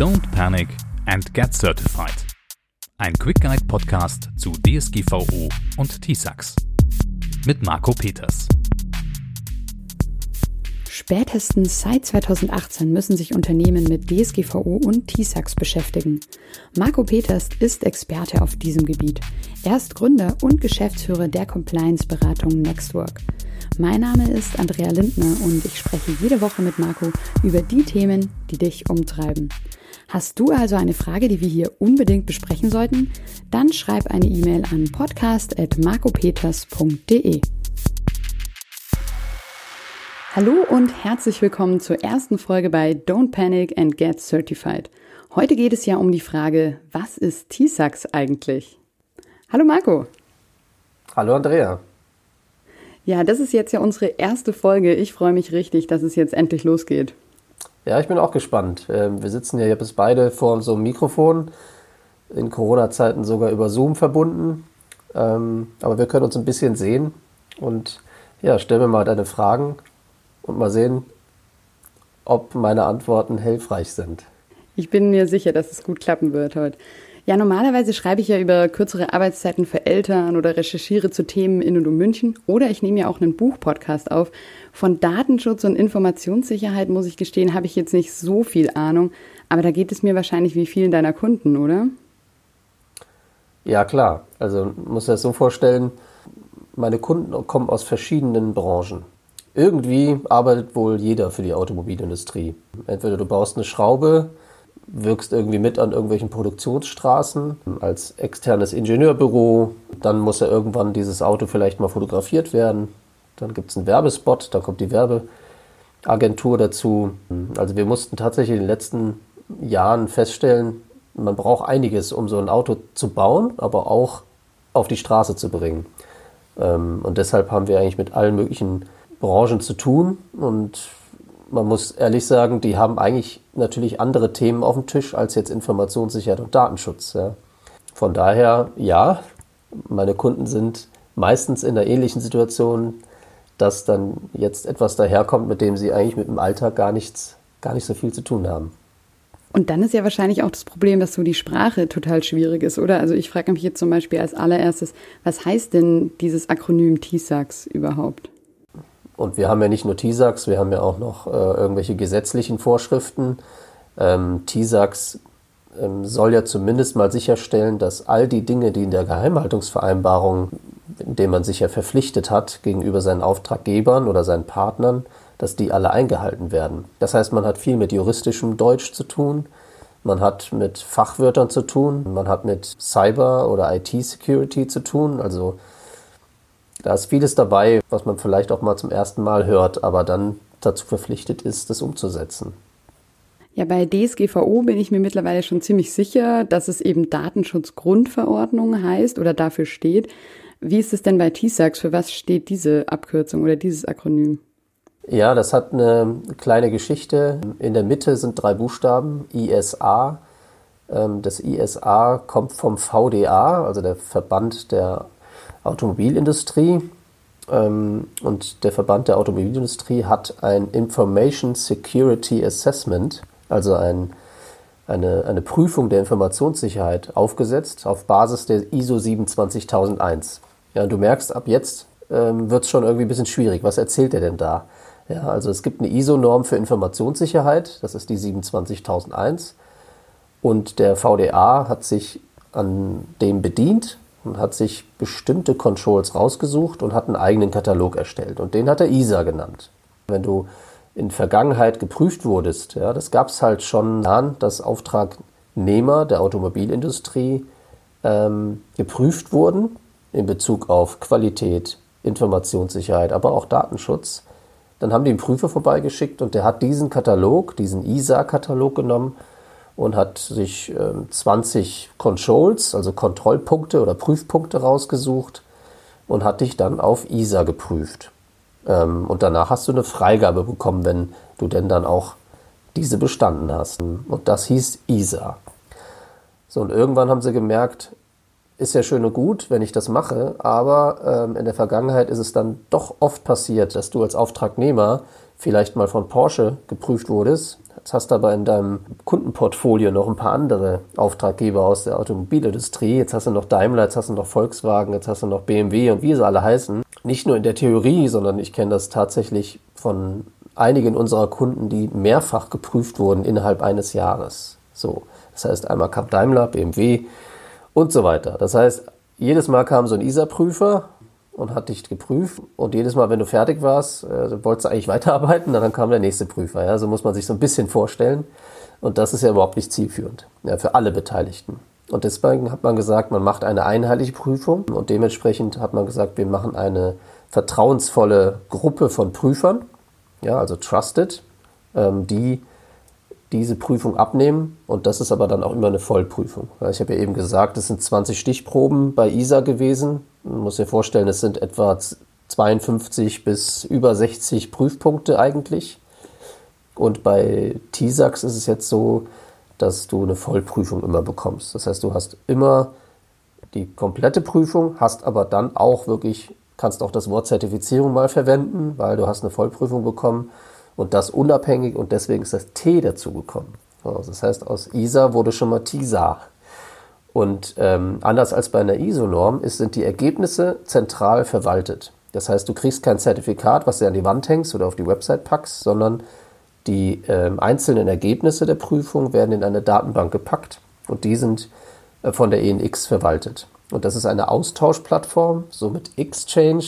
Don't Panic and Get Certified. Ein Quick Guide Podcast zu DSGVO und TISAX. Mit Marco Peters. Spätestens seit 2018 müssen sich Unternehmen mit DSGVO und TISAX beschäftigen. Marco Peters ist Experte auf diesem Gebiet. Er ist Gründer und Geschäftsführer der Compliance-Beratung Nextwork. Mein Name ist Andrea Lindner und ich spreche jede Woche mit Marco über die Themen, die dich umtreiben. Hast du also eine Frage, die wir hier unbedingt besprechen sollten? Dann schreib eine E-Mail an podcast.marcopeters.de. Hallo und herzlich willkommen zur ersten Folge bei Don't Panic and Get Certified. Heute geht es ja um die Frage, was ist TISAX eigentlich? Hallo Marco. Hallo Andrea. Ja, das ist jetzt ja unsere erste Folge. Ich freue mich richtig, dass es jetzt endlich losgeht. Ja, ich bin auch gespannt. Ähm, wir sitzen ja jetzt beide vor so einem Mikrofon, in Corona-Zeiten sogar über Zoom verbunden. Ähm, aber wir können uns ein bisschen sehen. Und ja, stell mir mal deine Fragen und mal sehen, ob meine Antworten hilfreich sind. Ich bin mir sicher, dass es gut klappen wird heute. Ja, normalerweise schreibe ich ja über kürzere Arbeitszeiten für Eltern oder recherchiere zu Themen in und um München oder ich nehme ja auch einen Buchpodcast auf. Von Datenschutz und Informationssicherheit, muss ich gestehen, habe ich jetzt nicht so viel Ahnung, aber da geht es mir wahrscheinlich wie vielen deiner Kunden, oder? Ja, klar. Also muss das so vorstellen, meine Kunden kommen aus verschiedenen Branchen. Irgendwie arbeitet wohl jeder für die Automobilindustrie. Entweder du baust eine Schraube, wirkst irgendwie mit an irgendwelchen Produktionsstraßen als externes Ingenieurbüro. Dann muss ja irgendwann dieses Auto vielleicht mal fotografiert werden. Dann gibt es einen Werbespot, dann kommt die Werbeagentur dazu. Also wir mussten tatsächlich in den letzten Jahren feststellen, man braucht einiges, um so ein Auto zu bauen, aber auch auf die Straße zu bringen. Ähm, und deshalb haben wir eigentlich mit allen möglichen Branchen zu tun und man muss ehrlich sagen, die haben eigentlich natürlich andere Themen auf dem Tisch als jetzt Informationssicherheit und Datenschutz. Ja. Von daher, ja, meine Kunden sind meistens in der ähnlichen Situation, dass dann jetzt etwas daherkommt, mit dem sie eigentlich mit dem Alltag gar nichts, gar nicht so viel zu tun haben. Und dann ist ja wahrscheinlich auch das Problem, dass so die Sprache total schwierig ist, oder? Also ich frage mich jetzt zum Beispiel als allererstes, was heißt denn dieses Akronym TISAX überhaupt? Und wir haben ja nicht nur TISAX, wir haben ja auch noch äh, irgendwelche gesetzlichen Vorschriften. Ähm, TISAX ähm, soll ja zumindest mal sicherstellen, dass all die Dinge, die in der Geheimhaltungsvereinbarung, in dem man sich ja verpflichtet hat gegenüber seinen Auftraggebern oder seinen Partnern, dass die alle eingehalten werden. Das heißt, man hat viel mit juristischem Deutsch zu tun, man hat mit Fachwörtern zu tun, man hat mit Cyber- oder IT-Security zu tun, also da ist vieles dabei, was man vielleicht auch mal zum ersten Mal hört, aber dann dazu verpflichtet ist, das umzusetzen. Ja, bei DSGVO bin ich mir mittlerweile schon ziemlich sicher, dass es eben Datenschutzgrundverordnung heißt oder dafür steht. Wie ist es denn bei TISAX? Für was steht diese Abkürzung oder dieses Akronym? Ja, das hat eine kleine Geschichte. In der Mitte sind drei Buchstaben, ISA. Ähm, das ISA kommt vom VDA, also der Verband der Automobilindustrie. Ähm, und der Verband der Automobilindustrie hat ein Information Security Assessment, also ein, eine, eine Prüfung der Informationssicherheit aufgesetzt auf Basis der ISO 27001. Ja, du merkst, ab jetzt ähm, wird es schon irgendwie ein bisschen schwierig. Was erzählt er denn da? Ja, also es gibt eine ISO-Norm für Informationssicherheit, das ist die 27001. Und der VDA hat sich an dem bedient und hat sich bestimmte Controls rausgesucht und hat einen eigenen Katalog erstellt. Und den hat er ISA genannt. Wenn du in Vergangenheit geprüft wurdest, ja, das gab es halt schon dass Auftragnehmer der Automobilindustrie ähm, geprüft wurden in Bezug auf Qualität, Informationssicherheit, aber auch Datenschutz. Dann haben die einen Prüfer vorbeigeschickt und der hat diesen Katalog, diesen ISA-Katalog genommen und hat sich äh, 20 Controls, also Kontrollpunkte oder Prüfpunkte rausgesucht und hat dich dann auf ISA geprüft. Ähm, und danach hast du eine Freigabe bekommen, wenn du denn dann auch diese bestanden hast. Und das hieß ISA. So, und irgendwann haben sie gemerkt, ist ja schön und gut, wenn ich das mache, aber ähm, in der Vergangenheit ist es dann doch oft passiert, dass du als Auftragnehmer vielleicht mal von Porsche geprüft wurdest, jetzt hast du aber in deinem Kundenportfolio noch ein paar andere Auftraggeber aus der Automobilindustrie, jetzt hast du noch Daimler, jetzt hast du noch Volkswagen, jetzt hast du noch BMW und wie sie alle heißen. Nicht nur in der Theorie, sondern ich kenne das tatsächlich von einigen unserer Kunden, die mehrfach geprüft wurden innerhalb eines Jahres. So, das heißt, einmal kam Daimler, BMW und so weiter. Das heißt, jedes Mal kam so ein ISA-Prüfer und hat dich geprüft. Und jedes Mal, wenn du fertig warst, äh, wolltest du eigentlich weiterarbeiten, dann kam der nächste Prüfer. Ja? So muss man sich so ein bisschen vorstellen. Und das ist ja überhaupt nicht zielführend ja, für alle Beteiligten. Und deswegen hat man gesagt, man macht eine einheitliche Prüfung und dementsprechend hat man gesagt, wir machen eine vertrauensvolle Gruppe von Prüfern, ja, also Trusted, ähm, die diese Prüfung abnehmen und das ist aber dann auch immer eine Vollprüfung. Ich habe ja eben gesagt, es sind 20 Stichproben bei ISA gewesen. Man muss sich vorstellen, es sind etwa 52 bis über 60 Prüfpunkte eigentlich. Und bei TISAX ist es jetzt so, dass du eine Vollprüfung immer bekommst. Das heißt, du hast immer die komplette Prüfung, hast aber dann auch wirklich, kannst auch das Wort Zertifizierung mal verwenden, weil du hast eine Vollprüfung bekommen und das unabhängig und deswegen ist das T dazugekommen. Das heißt, aus ISA wurde schon mal TISA. Und ähm, anders als bei einer ISO-Norm sind die Ergebnisse zentral verwaltet. Das heißt, du kriegst kein Zertifikat, was du an die Wand hängst oder auf die Website packst, sondern die äh, einzelnen Ergebnisse der Prüfung werden in eine Datenbank gepackt und die sind äh, von der ENX verwaltet. Und das ist eine Austauschplattform, so mit Exchange.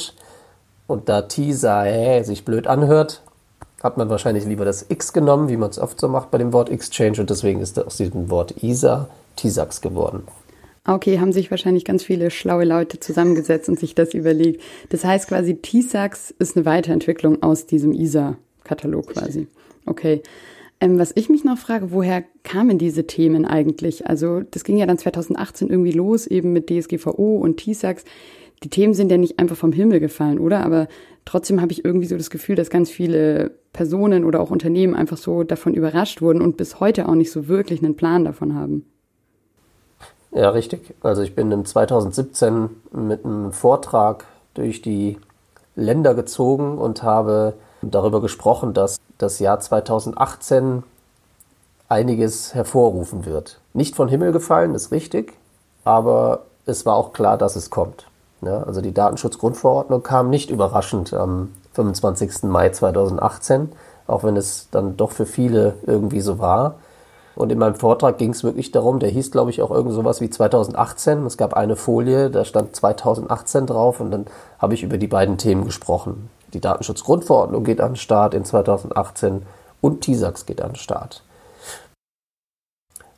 Und da TISA äh, sich blöd anhört, hat man wahrscheinlich lieber das X genommen, wie man es oft so macht bei dem Wort Exchange und deswegen ist aus diesem Wort ISA TISAX geworden. Okay, haben sich wahrscheinlich ganz viele schlaue Leute zusammengesetzt und sich das überlegt. Das heißt quasi, TISAX ist eine Weiterentwicklung aus diesem ISA-Katalog quasi. Okay. Ähm, was ich mich noch frage, woher kamen diese Themen eigentlich? Also das ging ja dann 2018 irgendwie los, eben mit DSGVO und TISAX. Die Themen sind ja nicht einfach vom Himmel gefallen, oder? Aber trotzdem habe ich irgendwie so das Gefühl, dass ganz viele Personen oder auch Unternehmen einfach so davon überrascht wurden und bis heute auch nicht so wirklich einen Plan davon haben. Ja, richtig. Also ich bin im 2017 mit einem Vortrag durch die Länder gezogen und habe darüber gesprochen, dass das Jahr 2018 einiges hervorrufen wird. Nicht von Himmel gefallen, ist richtig, aber es war auch klar, dass es kommt. Ja, also die Datenschutzgrundverordnung kam nicht überraschend am 25. Mai 2018, auch wenn es dann doch für viele irgendwie so war. Und in meinem Vortrag ging es wirklich darum, der hieß, glaube ich, auch irgend sowas wie 2018. Es gab eine Folie, da stand 2018 drauf und dann habe ich über die beiden Themen gesprochen. Die Datenschutzgrundverordnung geht an den Start in 2018 und TISAX geht an den Start.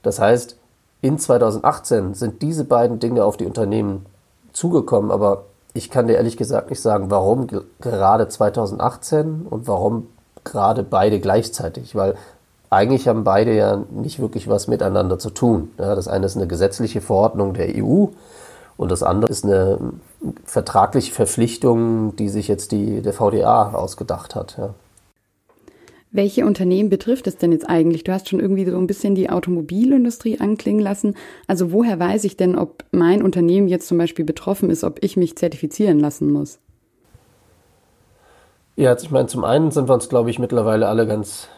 Das heißt, in 2018 sind diese beiden Dinge auf die Unternehmen zugekommen, aber ich kann dir ehrlich gesagt nicht sagen, warum gerade 2018 und warum gerade beide gleichzeitig, weil eigentlich haben beide ja nicht wirklich was miteinander zu tun. Ja, das eine ist eine gesetzliche Verordnung der EU und das andere ist eine vertragliche Verpflichtung, die sich jetzt die, der VDA ausgedacht hat. Ja. Welche Unternehmen betrifft es denn jetzt eigentlich? Du hast schon irgendwie so ein bisschen die Automobilindustrie anklingen lassen. Also woher weiß ich denn, ob mein Unternehmen jetzt zum Beispiel betroffen ist, ob ich mich zertifizieren lassen muss? Ja, also ich meine, zum einen sind wir uns, glaube ich, mittlerweile alle ganz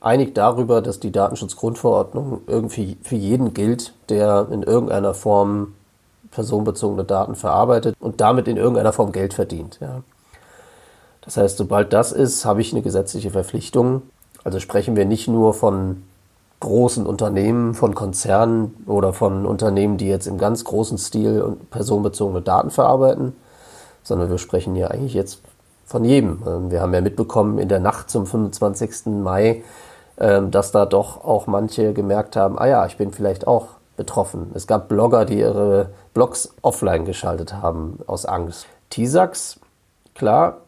einig darüber, dass die Datenschutzgrundverordnung irgendwie für jeden gilt, der in irgendeiner Form personenbezogene Daten verarbeitet und damit in irgendeiner Form Geld verdient. Ja. Das heißt, sobald das ist, habe ich eine gesetzliche Verpflichtung. Also sprechen wir nicht nur von großen Unternehmen, von Konzernen oder von Unternehmen, die jetzt im ganz großen Stil personenbezogene Daten verarbeiten, sondern wir sprechen ja eigentlich jetzt von jedem. Ähm, wir haben ja mitbekommen in der Nacht zum 25. Mai, ähm, dass da doch auch manche gemerkt haben, ah ja, ich bin vielleicht auch betroffen. Es gab Blogger, die ihre Blogs offline geschaltet haben aus Angst. TISAX, klar,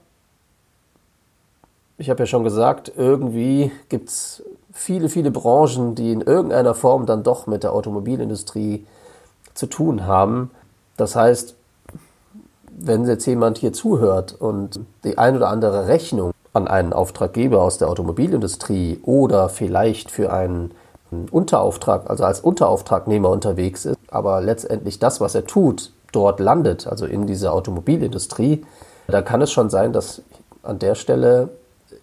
ich habe ja schon gesagt, irgendwie gibt es viele, viele Branchen, die in irgendeiner Form dann doch mit der Automobilindustrie zu tun haben. Das heißt, wenn jetzt jemand hier zuhört und die ein oder andere Rechnung an einen Auftraggeber aus der Automobilindustrie oder vielleicht für einen Unterauftrag, also als Unterauftragnehmer unterwegs ist, aber letztendlich das, was er tut, dort landet, also in dieser Automobilindustrie, da kann es schon sein, dass an der Stelle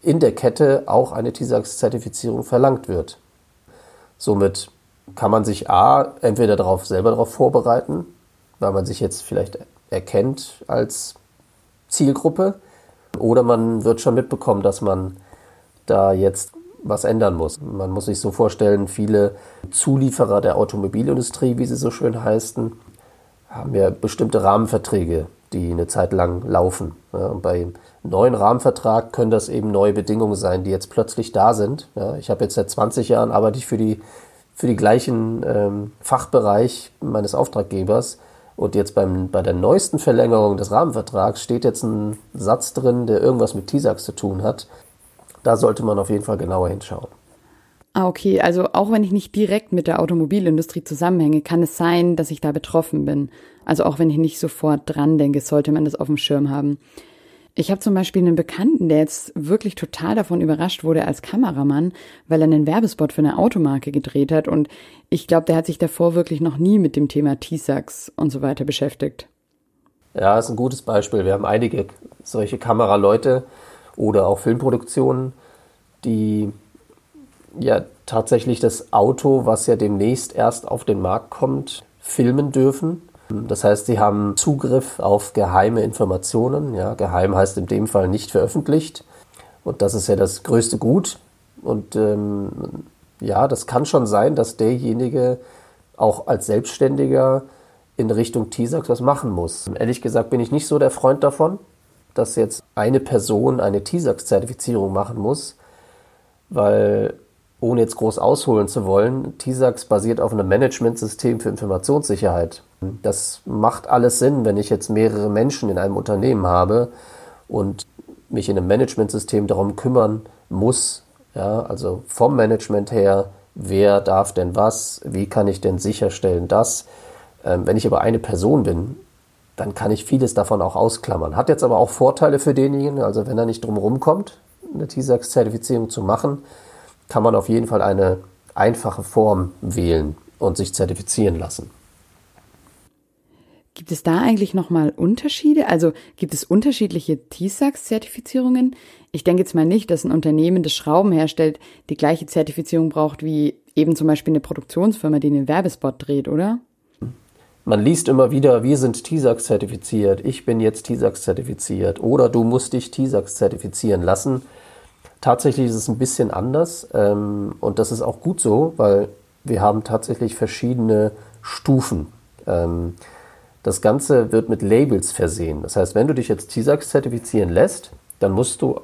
in der Kette auch eine TISAX-Zertifizierung verlangt wird. Somit kann man sich A, entweder darauf selber darauf vorbereiten, weil man sich jetzt vielleicht erkennt als Zielgruppe, oder man wird schon mitbekommen, dass man da jetzt was ändern muss. Man muss sich so vorstellen, viele Zulieferer der Automobilindustrie, wie sie so schön heißen, haben ja bestimmte Rahmenverträge, die eine Zeit lang laufen. Ja, und bei neuen Rahmenvertrag können das eben neue Bedingungen sein, die jetzt plötzlich da sind. Ja, ich habe jetzt seit 20 Jahren arbeite ich für die für die gleichen ähm, Fachbereich meines Auftraggebers. Und jetzt beim, bei der neuesten Verlängerung des Rahmenvertrags steht jetzt ein Satz drin, der irgendwas mit TISAX zu tun hat. Da sollte man auf jeden Fall genauer hinschauen. Ah, okay. Also auch wenn ich nicht direkt mit der Automobilindustrie zusammenhänge, kann es sein, dass ich da betroffen bin. Also auch wenn ich nicht sofort dran denke, sollte man das auf dem Schirm haben. Ich habe zum Beispiel einen Bekannten, der jetzt wirklich total davon überrascht wurde als Kameramann, weil er einen Werbespot für eine Automarke gedreht hat und ich glaube, der hat sich davor wirklich noch nie mit dem Thema T-Sax und so weiter beschäftigt. Ja, ist ein gutes Beispiel. Wir haben einige solche Kameraleute oder auch Filmproduktionen, die ja tatsächlich das Auto, was ja demnächst erst auf den Markt kommt, filmen dürfen das heißt, sie haben Zugriff auf geheime Informationen. Ja, geheim heißt in dem Fall nicht veröffentlicht. Und das ist ja das größte Gut. Und ähm, ja, das kann schon sein, dass derjenige auch als Selbstständiger in Richtung TISAX was machen muss. Ehrlich gesagt bin ich nicht so der Freund davon, dass jetzt eine Person eine TISAX-Zertifizierung machen muss, weil ohne jetzt groß ausholen zu wollen, TISAX basiert auf einem Managementsystem für Informationssicherheit. Das macht alles Sinn, wenn ich jetzt mehrere Menschen in einem Unternehmen habe und mich in einem Managementsystem darum kümmern muss, ja, also vom Management her, wer darf denn was, wie kann ich denn sicherstellen das. Ähm, wenn ich aber eine Person bin, dann kann ich vieles davon auch ausklammern. Hat jetzt aber auch Vorteile für denjenigen, also wenn er nicht drum rumkommt, eine TISAX-Zertifizierung zu machen, kann man auf jeden Fall eine einfache Form wählen und sich zertifizieren lassen. Gibt es da eigentlich nochmal Unterschiede? Also gibt es unterschiedliche TISAX-Zertifizierungen? Ich denke jetzt mal nicht, dass ein Unternehmen, das Schrauben herstellt, die gleiche Zertifizierung braucht wie eben zum Beispiel eine Produktionsfirma, die einen Werbespot dreht, oder? Man liest immer wieder, wir sind TISAX zertifiziert, ich bin jetzt TISAX zertifiziert oder du musst dich TISAX zertifizieren lassen. Tatsächlich ist es ein bisschen anders ähm, und das ist auch gut so, weil wir haben tatsächlich verschiedene Stufen. Ähm, das Ganze wird mit Labels versehen. Das heißt, wenn du dich jetzt TISAX zertifizieren lässt, dann musst du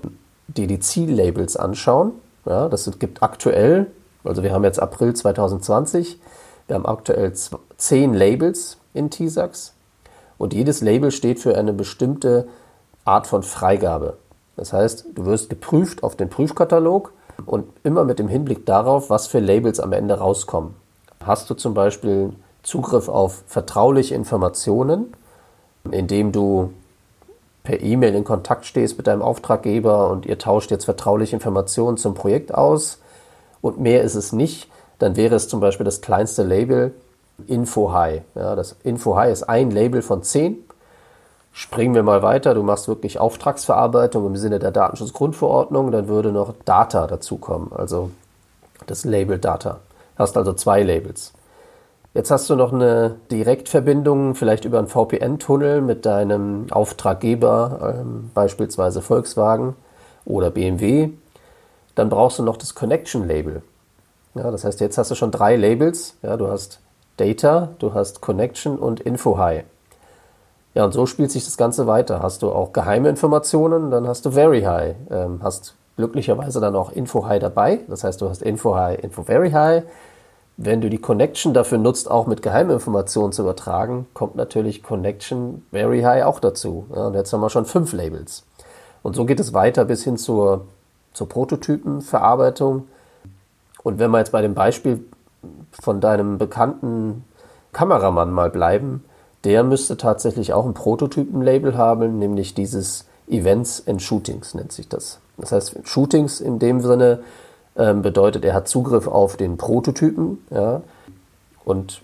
dir die Ziellabels anschauen. Ja, das gibt aktuell, also wir haben jetzt April 2020, wir haben aktuell zehn Labels in TISAX und jedes Label steht für eine bestimmte Art von Freigabe. Das heißt, du wirst geprüft auf den Prüfkatalog und immer mit dem Hinblick darauf, was für Labels am Ende rauskommen. Hast du zum Beispiel Zugriff auf vertrauliche Informationen, indem du per E-Mail in Kontakt stehst mit deinem Auftraggeber und ihr tauscht jetzt vertrauliche Informationen zum Projekt aus und mehr ist es nicht, dann wäre es zum Beispiel das kleinste Label InfoHigh. Ja, das InfoHigh ist ein Label von zehn Springen wir mal weiter, du machst wirklich Auftragsverarbeitung im Sinne der Datenschutzgrundverordnung, dann würde noch Data dazukommen, also das Label Data. Hast also zwei Labels. Jetzt hast du noch eine Direktverbindung, vielleicht über einen VPN-Tunnel mit deinem Auftraggeber, ähm, beispielsweise Volkswagen oder BMW. Dann brauchst du noch das Connection-Label. Ja, das heißt, jetzt hast du schon drei Labels. Ja, du hast Data, du hast Connection und InfoHigh. Ja, und so spielt sich das Ganze weiter. Hast du auch geheime Informationen, dann hast du Very High. Ähm, hast glücklicherweise dann auch Info High dabei. Das heißt, du hast Info High, Info Very High. Wenn du die Connection dafür nutzt, auch mit Geheiminformationen zu übertragen, kommt natürlich Connection Very High auch dazu. Ja, und jetzt haben wir schon fünf Labels. Und so geht es weiter bis hin zur, zur Prototypenverarbeitung. Und wenn wir jetzt bei dem Beispiel von deinem bekannten Kameramann mal bleiben, der müsste tatsächlich auch ein Prototypenlabel haben, nämlich dieses Events and Shootings nennt sich das. Das heißt, Shootings in dem Sinne ähm, bedeutet, er hat Zugriff auf den Prototypen ja, und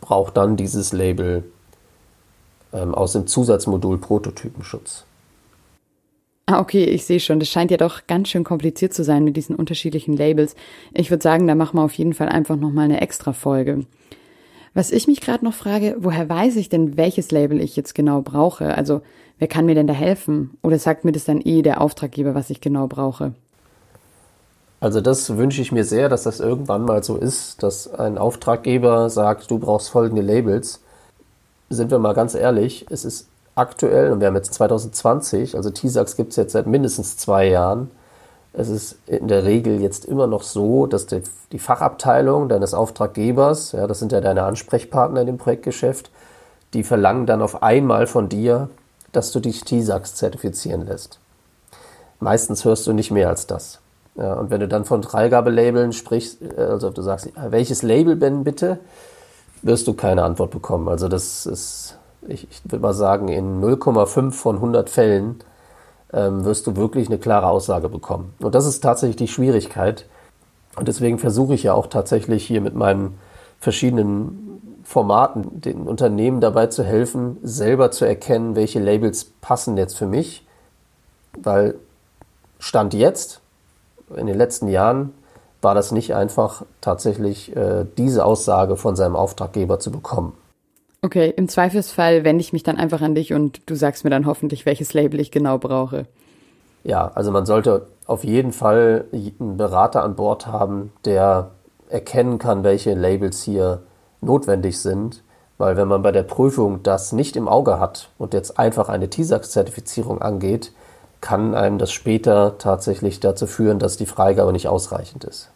braucht dann dieses Label ähm, aus dem Zusatzmodul Prototypenschutz. Ah, okay, ich sehe schon. Das scheint ja doch ganz schön kompliziert zu sein mit diesen unterschiedlichen Labels. Ich würde sagen, da machen wir auf jeden Fall einfach nochmal eine extra Folge. Was ich mich gerade noch frage, woher weiß ich denn, welches Label ich jetzt genau brauche? Also, wer kann mir denn da helfen? Oder sagt mir das dann eh der Auftraggeber, was ich genau brauche? Also das wünsche ich mir sehr, dass das irgendwann mal so ist, dass ein Auftraggeber sagt, du brauchst folgende Labels. Sind wir mal ganz ehrlich, es ist aktuell, und wir haben jetzt 2020, also TISAX gibt es jetzt seit mindestens zwei Jahren, es ist in der Regel jetzt immer noch so, dass die, die Fachabteilung deines Auftraggebers, ja, das sind ja deine Ansprechpartner in dem Projektgeschäft, die verlangen dann auf einmal von dir, dass du dich TISAX zertifizieren lässt. Meistens hörst du nicht mehr als das. Ja, und wenn du dann von Freigabelabeln sprichst, äh, also du sagst, welches Label denn bitte, wirst du keine Antwort bekommen. Also das ist ich, ich würde mal sagen, in 0,5 von 100 Fällen ähm, wirst du wirklich eine klare Aussage bekommen. Und das ist tatsächlich die Schwierigkeit. Und deswegen versuche ich ja auch tatsächlich hier mit meinen verschiedenen Formaten den Unternehmen dabei zu helfen, selber zu erkennen, welche Labels passen jetzt für mich. Weil Stand jetzt, in den letzten Jahren, war das nicht einfach, tatsächlich äh, diese Aussage von seinem Auftraggeber zu bekommen. Okay, im Zweifelsfall wende ich mich dann einfach an dich und du sagst mir dann hoffentlich, welches Label ich genau brauche. Ja, also man sollte auf jeden Fall einen Berater an Bord haben, der erkennen kann, welche Labels hier notwendig sind, weil wenn man bei der Prüfung das nicht im Auge hat und jetzt einfach eine TISAX-Zertifizierung angeht, kann einem das später tatsächlich dazu führen, dass die Freigabe nicht ausreichend ist.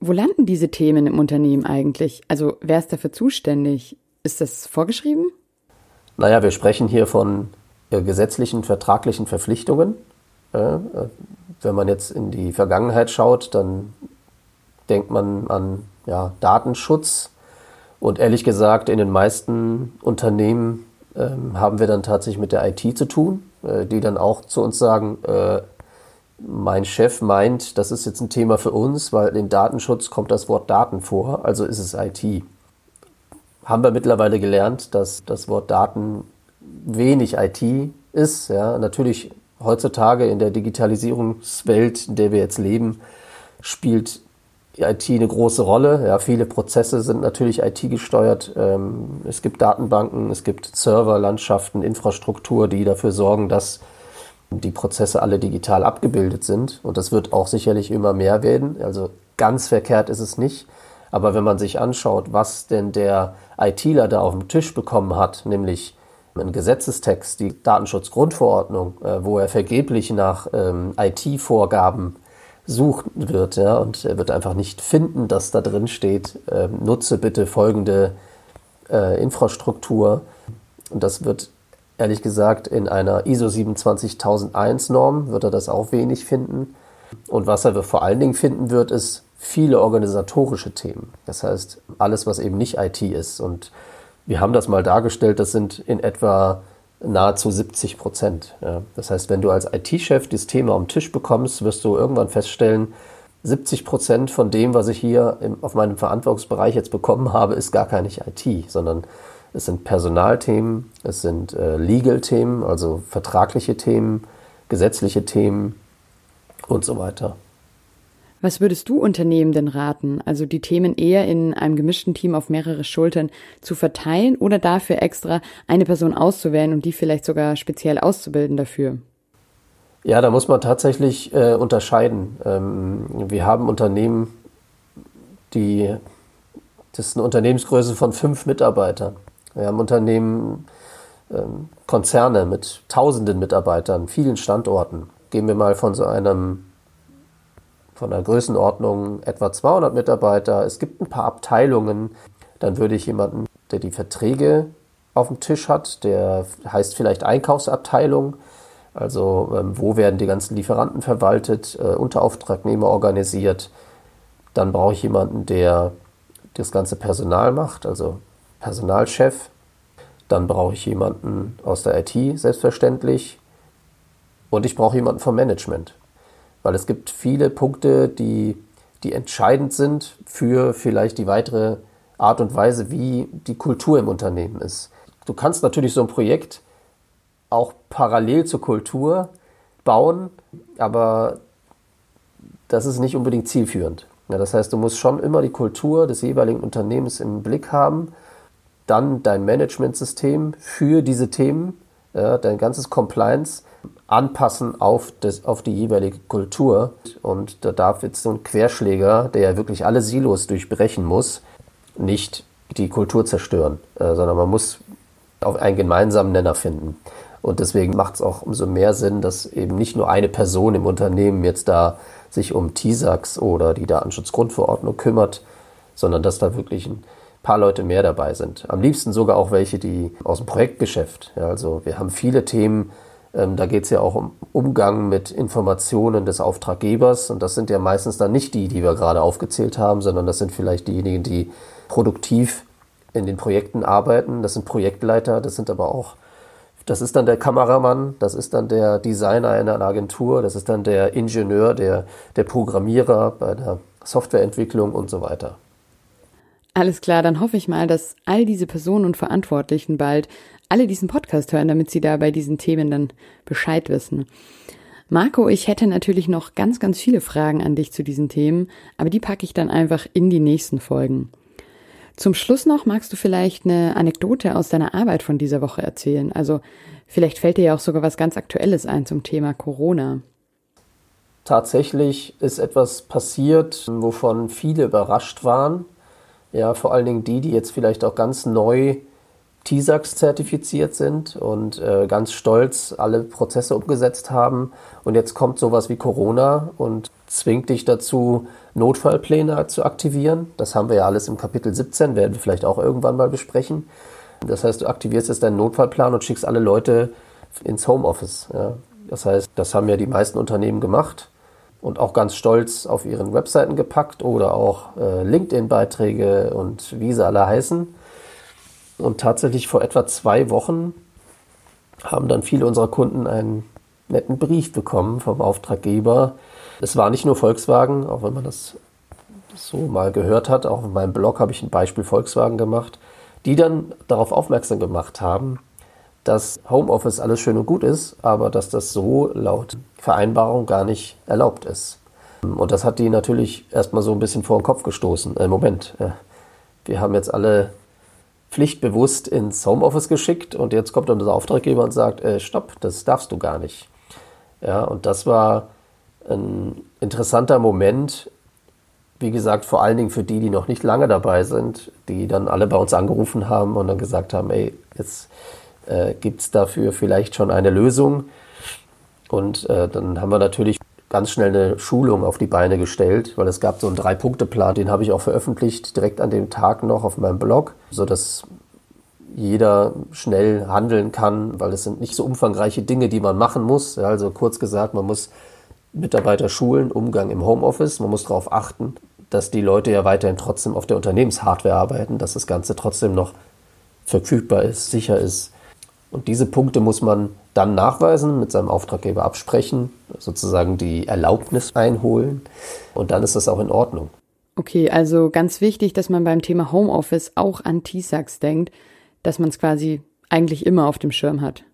Wo landen diese Themen im Unternehmen eigentlich? Also wer ist dafür zuständig? Ist das vorgeschrieben? Naja, wir sprechen hier von äh, gesetzlichen, vertraglichen Verpflichtungen. Äh, wenn man jetzt in die Vergangenheit schaut, dann denkt man an ja, Datenschutz. Und ehrlich gesagt, in den meisten Unternehmen äh, haben wir dann tatsächlich mit der IT zu tun, äh, die dann auch zu uns sagen, äh, mein Chef meint, das ist jetzt ein Thema für uns, weil im Datenschutz kommt das Wort Daten vor, also ist es IT haben wir mittlerweile gelernt, dass das Wort Daten wenig IT ist. Ja, natürlich heutzutage in der Digitalisierungswelt, in der wir jetzt leben, spielt IT eine große Rolle. Ja, viele Prozesse sind natürlich IT gesteuert. Ähm, es gibt Datenbanken, es gibt Serverlandschaften, Infrastruktur, die dafür sorgen, dass die Prozesse alle digital abgebildet sind. Und das wird auch sicherlich immer mehr werden. Also ganz verkehrt ist es nicht. Aber wenn man sich anschaut, was denn der ITler da auf dem Tisch bekommen hat, nämlich einen Gesetzestext, die Datenschutzgrundverordnung, äh, wo er vergeblich nach ähm, IT-Vorgaben suchen wird, ja, und er wird einfach nicht finden, dass da drin steht, äh, nutze bitte folgende äh, Infrastruktur. Und das wird ehrlich gesagt in einer ISO 27001 Norm wird er das auch wenig finden. Und was er vor allen Dingen finden wird, ist viele organisatorische Themen. Das heißt, alles, was eben nicht IT ist. Und wir haben das mal dargestellt, das sind in etwa nahezu 70 Prozent. Ja. Das heißt, wenn du als IT-Chef dieses Thema am Tisch bekommst, wirst du irgendwann feststellen, 70 Prozent von dem, was ich hier im, auf meinem Verantwortungsbereich jetzt bekommen habe, ist gar keine IT, sondern es sind Personalthemen, es sind äh, Legal-Themen, also vertragliche Themen, gesetzliche Themen und so weiter. Was würdest du Unternehmen denn raten? Also die Themen eher in einem gemischten Team auf mehrere Schultern zu verteilen oder dafür extra eine Person auszuwählen und die vielleicht sogar speziell auszubilden dafür? Ja, da muss man tatsächlich äh, unterscheiden. Ähm, wir haben Unternehmen, die, das ist eine Unternehmensgröße von fünf Mitarbeitern. Wir haben Unternehmen, ähm, Konzerne mit tausenden Mitarbeitern, vielen Standorten. Gehen wir mal von so einem von einer Größenordnung etwa 200 Mitarbeiter. Es gibt ein paar Abteilungen. Dann würde ich jemanden, der die Verträge auf dem Tisch hat, der heißt vielleicht Einkaufsabteilung. Also ähm, wo werden die ganzen Lieferanten verwaltet, äh, Unterauftragnehmer organisiert. Dann brauche ich jemanden, der das ganze Personal macht, also Personalchef. Dann brauche ich jemanden aus der IT, selbstverständlich. Und ich brauche jemanden vom Management weil es gibt viele Punkte, die, die entscheidend sind für vielleicht die weitere Art und Weise, wie die Kultur im Unternehmen ist. Du kannst natürlich so ein Projekt auch parallel zur Kultur bauen, aber das ist nicht unbedingt zielführend. Ja, das heißt, du musst schon immer die Kultur des jeweiligen Unternehmens im Blick haben, dann dein Managementsystem für diese Themen, ja, dein ganzes Compliance anpassen auf, das, auf die jeweilige Kultur. Und da darf jetzt so ein Querschläger, der ja wirklich alle Silos durchbrechen muss, nicht die Kultur zerstören, äh, sondern man muss auf einen gemeinsamen Nenner finden. Und deswegen macht es auch umso mehr Sinn, dass eben nicht nur eine Person im Unternehmen jetzt da sich um TISAX oder die Datenschutzgrundverordnung kümmert, sondern dass da wirklich ein paar Leute mehr dabei sind. Am liebsten sogar auch welche, die aus dem Projektgeschäft. Ja, also wir haben viele Themen, ähm, da geht es ja auch um Umgang mit Informationen des Auftraggebers. Und das sind ja meistens dann nicht die, die wir gerade aufgezählt haben, sondern das sind vielleicht diejenigen, die produktiv in den Projekten arbeiten. Das sind Projektleiter, das sind aber auch das ist dann der Kameramann, das ist dann der Designer in einer Agentur, das ist dann der Ingenieur, der, der Programmierer bei der Softwareentwicklung und so weiter. Alles klar, dann hoffe ich mal, dass all diese Personen und Verantwortlichen bald alle diesen Podcast hören, damit sie da bei diesen Themen dann Bescheid wissen. Marco, ich hätte natürlich noch ganz, ganz viele Fragen an dich zu diesen Themen, aber die packe ich dann einfach in die nächsten Folgen. Zum Schluss noch magst du vielleicht eine Anekdote aus deiner Arbeit von dieser Woche erzählen. Also vielleicht fällt dir ja auch sogar was ganz Aktuelles ein zum Thema Corona. Tatsächlich ist etwas passiert, wovon viele überrascht waren. Ja, vor allen Dingen die, die jetzt vielleicht auch ganz neu TISAX zertifiziert sind und äh, ganz stolz alle Prozesse umgesetzt haben. Und jetzt kommt sowas wie Corona und zwingt dich dazu, Notfallpläne zu aktivieren. Das haben wir ja alles im Kapitel 17, werden wir vielleicht auch irgendwann mal besprechen. Das heißt, du aktivierst jetzt deinen Notfallplan und schickst alle Leute ins Homeoffice. Ja. Das heißt, das haben ja die meisten Unternehmen gemacht und auch ganz stolz auf ihren Webseiten gepackt oder auch äh, LinkedIn-Beiträge und wie sie alle heißen. Und tatsächlich vor etwa zwei Wochen haben dann viele unserer Kunden einen netten Brief bekommen vom Auftraggeber. Es war nicht nur Volkswagen, auch wenn man das so mal gehört hat. Auch in meinem Blog habe ich ein Beispiel Volkswagen gemacht, die dann darauf aufmerksam gemacht haben, dass Homeoffice alles schön und gut ist, aber dass das so laut Vereinbarung gar nicht erlaubt ist. Und das hat die natürlich erstmal so ein bisschen vor den Kopf gestoßen. Äh, Moment, äh, wir haben jetzt alle pflichtbewusst ins Homeoffice geschickt und jetzt kommt dann der Auftraggeber und sagt, äh, stopp, das darfst du gar nicht. Ja, und das war ein interessanter Moment, wie gesagt, vor allen Dingen für die, die noch nicht lange dabei sind, die dann alle bei uns angerufen haben und dann gesagt haben, ey, jetzt äh, gibt es dafür vielleicht schon eine Lösung. Und äh, dann haben wir natürlich ganz schnell eine Schulung auf die Beine gestellt, weil es gab so einen Drei-Punkte-Plan, den habe ich auch veröffentlicht, direkt an dem Tag noch auf meinem Blog, sodass jeder schnell handeln kann, weil es sind nicht so umfangreiche Dinge, die man machen muss. Also kurz gesagt, man muss Mitarbeiter schulen, Umgang im Homeoffice, man muss darauf achten, dass die Leute ja weiterhin trotzdem auf der Unternehmenshardware arbeiten, dass das Ganze trotzdem noch verfügbar ist, sicher ist. Und diese Punkte muss man dann nachweisen, mit seinem Auftraggeber absprechen, sozusagen die Erlaubnis einholen und dann ist das auch in Ordnung. Okay, also ganz wichtig, dass man beim Thema Homeoffice auch an TISAX denkt, dass man es quasi eigentlich immer auf dem Schirm hat.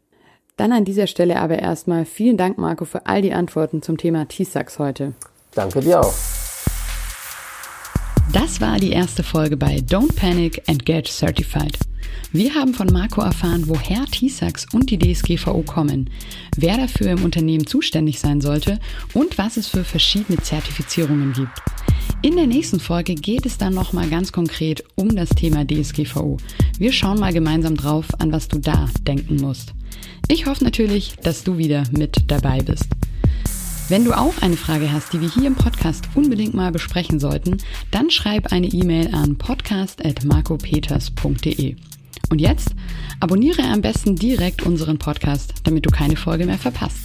Dann an dieser Stelle aber erstmal vielen Dank, Marco, für all die Antworten zum Thema TISAX heute. Danke dir auch. Das war die erste Folge bei Don't Panic and Get Certified. Wir haben von Marco erfahren, woher TISAX und die DSGVO kommen, wer dafür im Unternehmen zuständig sein sollte und was es für verschiedene Zertifizierungen gibt. In der nächsten Folge geht es dann nochmal ganz konkret um das Thema DSGVO. Wir schauen mal gemeinsam drauf, an was du da denken musst. Ich hoffe natürlich, dass du wieder mit dabei bist. Wenn du auch eine Frage hast, die wir hier im Podcast unbedingt mal besprechen sollten, dann schreib eine E-Mail an podcast.marcopeters.de. Und jetzt abonniere am besten direkt unseren Podcast, damit du keine Folge mehr verpasst.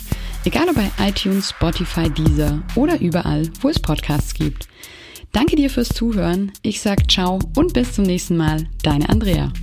Egal ob bei iTunes, Spotify, Deezer oder überall, wo es Podcasts gibt. Danke dir fürs Zuhören. Ich sag ciao und bis zum nächsten Mal. Deine Andrea.